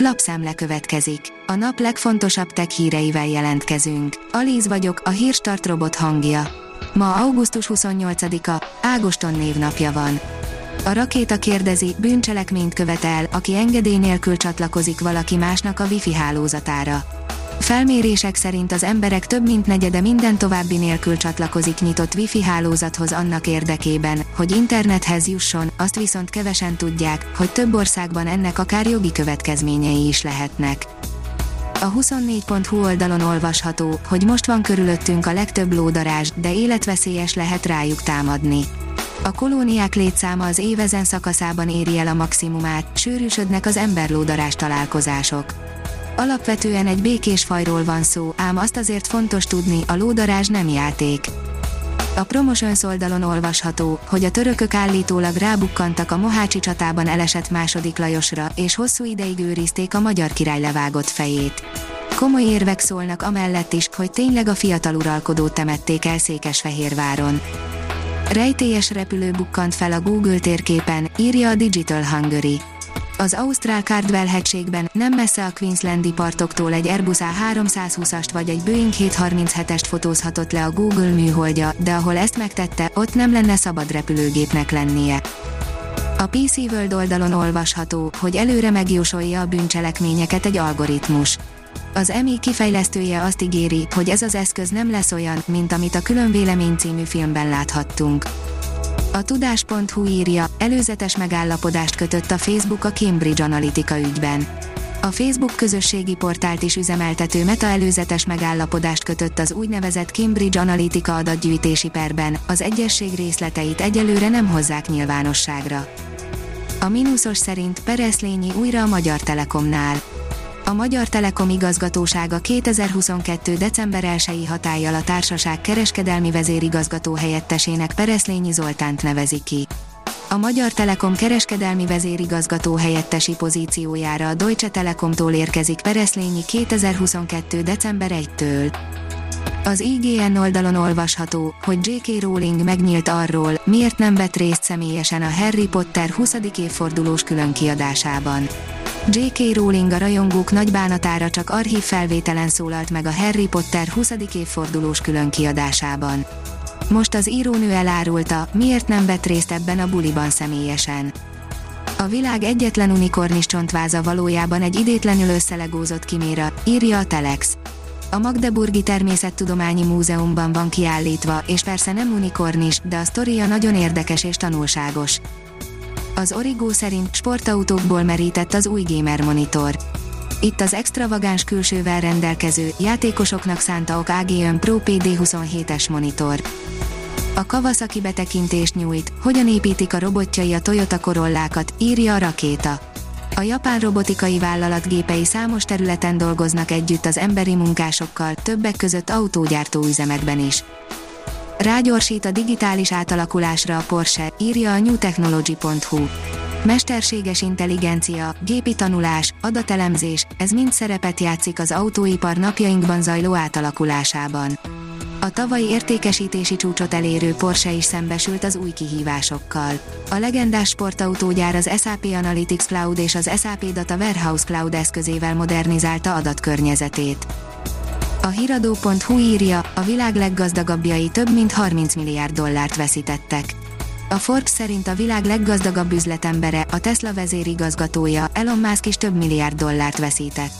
Lapszemle következik. A nap legfontosabb tech híreivel jelentkezünk. Alíz vagyok, a hírstart robot hangja. Ma augusztus 28-a, Ágoston névnapja van. A rakéta kérdezi, bűncselekményt követel, aki engedély nélkül csatlakozik valaki másnak a wifi hálózatára. Felmérések szerint az emberek több mint negyede minden további nélkül csatlakozik nyitott wifi hálózathoz annak érdekében, hogy internethez jusson, azt viszont kevesen tudják, hogy több országban ennek akár jogi következményei is lehetnek. A 24.hu oldalon olvasható, hogy most van körülöttünk a legtöbb lódarázs, de életveszélyes lehet rájuk támadni. A kolóniák létszáma az évezen szakaszában éri el a maximumát, sűrűsödnek az emberlódarás találkozások. Alapvetően egy békés fajról van szó, ám azt azért fontos tudni, a lódarázs nem játék. A Promotions oldalon olvasható, hogy a törökök állítólag rábukkantak a Mohácsi csatában elesett második Lajosra, és hosszú ideig őrizték a magyar király levágott fejét. Komoly érvek szólnak amellett is, hogy tényleg a fiatal uralkodót temették el Székesfehérváron. Rejtélyes repülő bukkant fel a Google térképen, írja a Digital Hungary. Az Ausztrál Cardwell hegységben, nem messze a Queenslandi partoktól egy Airbus A320-ast vagy egy Boeing 737-est fotózhatott le a Google műholdja, de ahol ezt megtette, ott nem lenne szabad repülőgépnek lennie. A PC World oldalon olvasható, hogy előre megjósolja a bűncselekményeket egy algoritmus. Az EMI kifejlesztője azt ígéri, hogy ez az eszköz nem lesz olyan, mint amit a Külön című filmben láthattunk. A tudás.hu írja, előzetes megállapodást kötött a Facebook a Cambridge Analytica ügyben. A Facebook közösségi portált is üzemeltető Meta előzetes megállapodást kötött az úgynevezett Cambridge Analytica adatgyűjtési perben, az egyesség részleteit egyelőre nem hozzák nyilvánosságra. A mínuszos szerint Pereszlényi újra a Magyar Telekomnál a Magyar Telekom igazgatósága 2022. december 1-i hatállyal a társaság kereskedelmi vezérigazgató helyettesének Pereszlényi Zoltánt nevezi ki. A Magyar Telekom kereskedelmi vezérigazgató helyettesi pozíciójára a Deutsche Telekomtól érkezik Pereszlényi 2022. december 1-től. Az IGN oldalon olvasható, hogy J.K. Rowling megnyílt arról, miért nem vett részt személyesen a Harry Potter 20. évfordulós különkiadásában. J.K. Rowling a rajongók nagy bánatára csak archív felvételen szólalt meg a Harry Potter 20. évfordulós külön kiadásában. Most az írónő elárulta, miért nem vett részt ebben a buliban személyesen. A világ egyetlen unikornis csontváza valójában egy idétlenül összelegózott kiméra, írja a Telex. A Magdeburgi Természettudományi Múzeumban van kiállítva, és persze nem unikornis, de a sztoria nagyon érdekes és tanulságos. Az Origo szerint sportautókból merített az új gamer monitor. Itt az extravagáns külsővel rendelkező, játékosoknak szánta ok AGM Pro PD27-es monitor. A Kawasaki betekintést nyújt, hogyan építik a robotjai a Toyota Corollákat, írja a rakéta. A japán robotikai vállalat gépei számos területen dolgoznak együtt az emberi munkásokkal, többek között autógyártó üzemekben is. Rágyorsít a digitális átalakulásra a Porsche, írja a newtechnology.hu. Mesterséges intelligencia, gépi tanulás, adatelemzés, ez mind szerepet játszik az autóipar napjainkban zajló átalakulásában. A tavalyi értékesítési csúcsot elérő Porsche is szembesült az új kihívásokkal. A legendás sportautógyár az SAP Analytics Cloud és az SAP Data Warehouse Cloud eszközével modernizálta adatkörnyezetét. A hiradó.hu írja, a világ leggazdagabbjai több mint 30 milliárd dollárt veszítettek. A Forbes szerint a világ leggazdagabb üzletembere, a Tesla vezérigazgatója, Elon Musk is több milliárd dollárt veszített.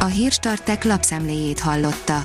A Hírstartek lapszemléjét hallotta.